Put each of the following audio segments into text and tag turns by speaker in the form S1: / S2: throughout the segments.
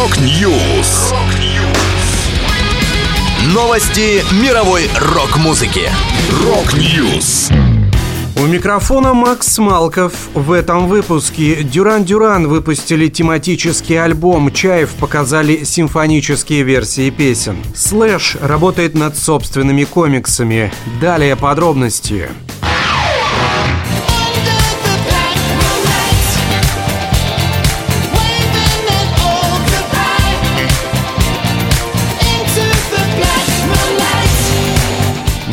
S1: Rock News. Новости мировой рок-музыки. Rock News.
S2: У микрофона Макс Малков. В этом выпуске Duran Duran выпустили тематический альбом, Чайф показали симфонические версии песен. Слэш работает над собственными комиксами. Далее подробности.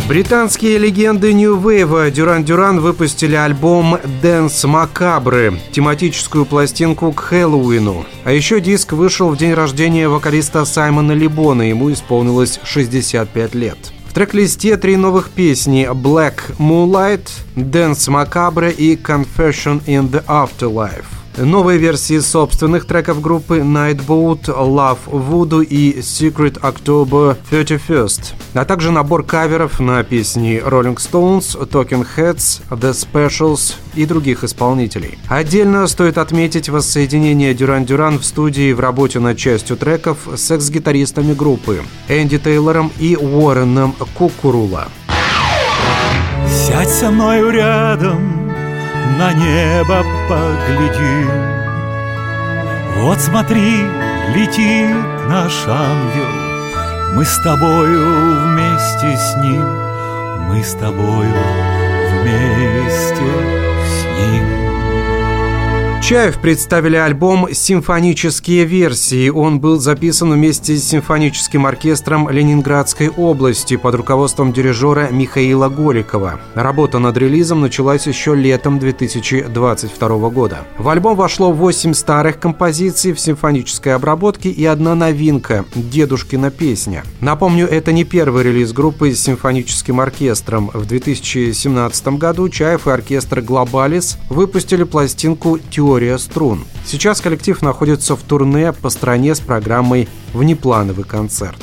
S2: Британские легенды New Wave Дюран Дюран выпустили альбом Dance Macabre, тематическую пластинку к Хэллоуину. А еще диск вышел в день рождения вокалиста Саймона Либона, ему исполнилось 65 лет. В трек-листе три новых песни Black Moonlight, Dance Macabre и Confession in the Afterlife. Новые версии собственных треков группы Nightboat, Love Voodoo и Secret October 31st, а также набор каверов на песни Rolling Stones, Talking Heads, The Specials и других исполнителей. Отдельно стоит отметить воссоединение Дюран Дюран в студии в работе над частью треков с экс-гитаристами группы Энди Тейлором и Уорреном Кукурула.
S3: Сядь со мною рядом, на небо погляди. Вот смотри, летит наш ангел, Мы с тобою вместе с ним, Мы с тобою вместе с ним.
S2: Чаев представили альбом «Симфонические версии». Он был записан вместе с симфоническим оркестром Ленинградской области под руководством дирижера Михаила Голикова. Работа над релизом началась еще летом 2022 года. В альбом вошло 8 старых композиций в симфонической обработке и одна новинка – «Дедушкина песня». Напомню, это не первый релиз группы с симфоническим оркестром. В 2017 году Чаев и оркестр «Глобалис» выпустили пластинку «Теория «Теория струн». Сейчас коллектив находится в турне по стране с программой «Внеплановый концерт».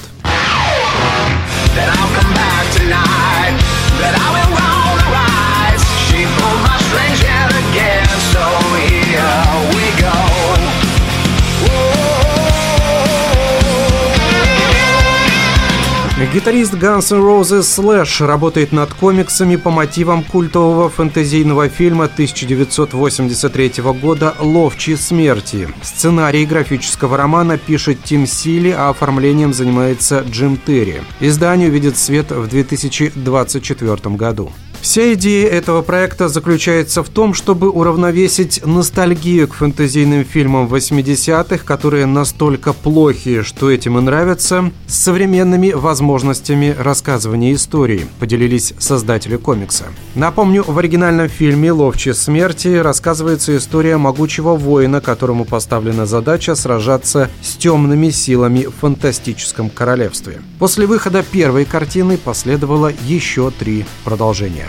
S2: Гитарист Guns N' Roses Slash работает над комиксами по мотивам культового фэнтезийного фильма 1983 года «Ловчие смерти». Сценарий графического романа пишет Тим Сили, а оформлением занимается Джим Терри. Издание увидит свет в 2024 году. Вся идея этого проекта заключается в том, чтобы уравновесить ностальгию к фэнтезийным фильмам 80-х, которые настолько плохи, что этим и нравятся, с современными возможностями рассказывания истории, поделились создатели комикса. Напомню, в оригинальном фильме «Ловчий смерти» рассказывается история могучего воина, которому поставлена задача сражаться с темными силами в фантастическом королевстве. После выхода первой картины последовало еще три продолжения.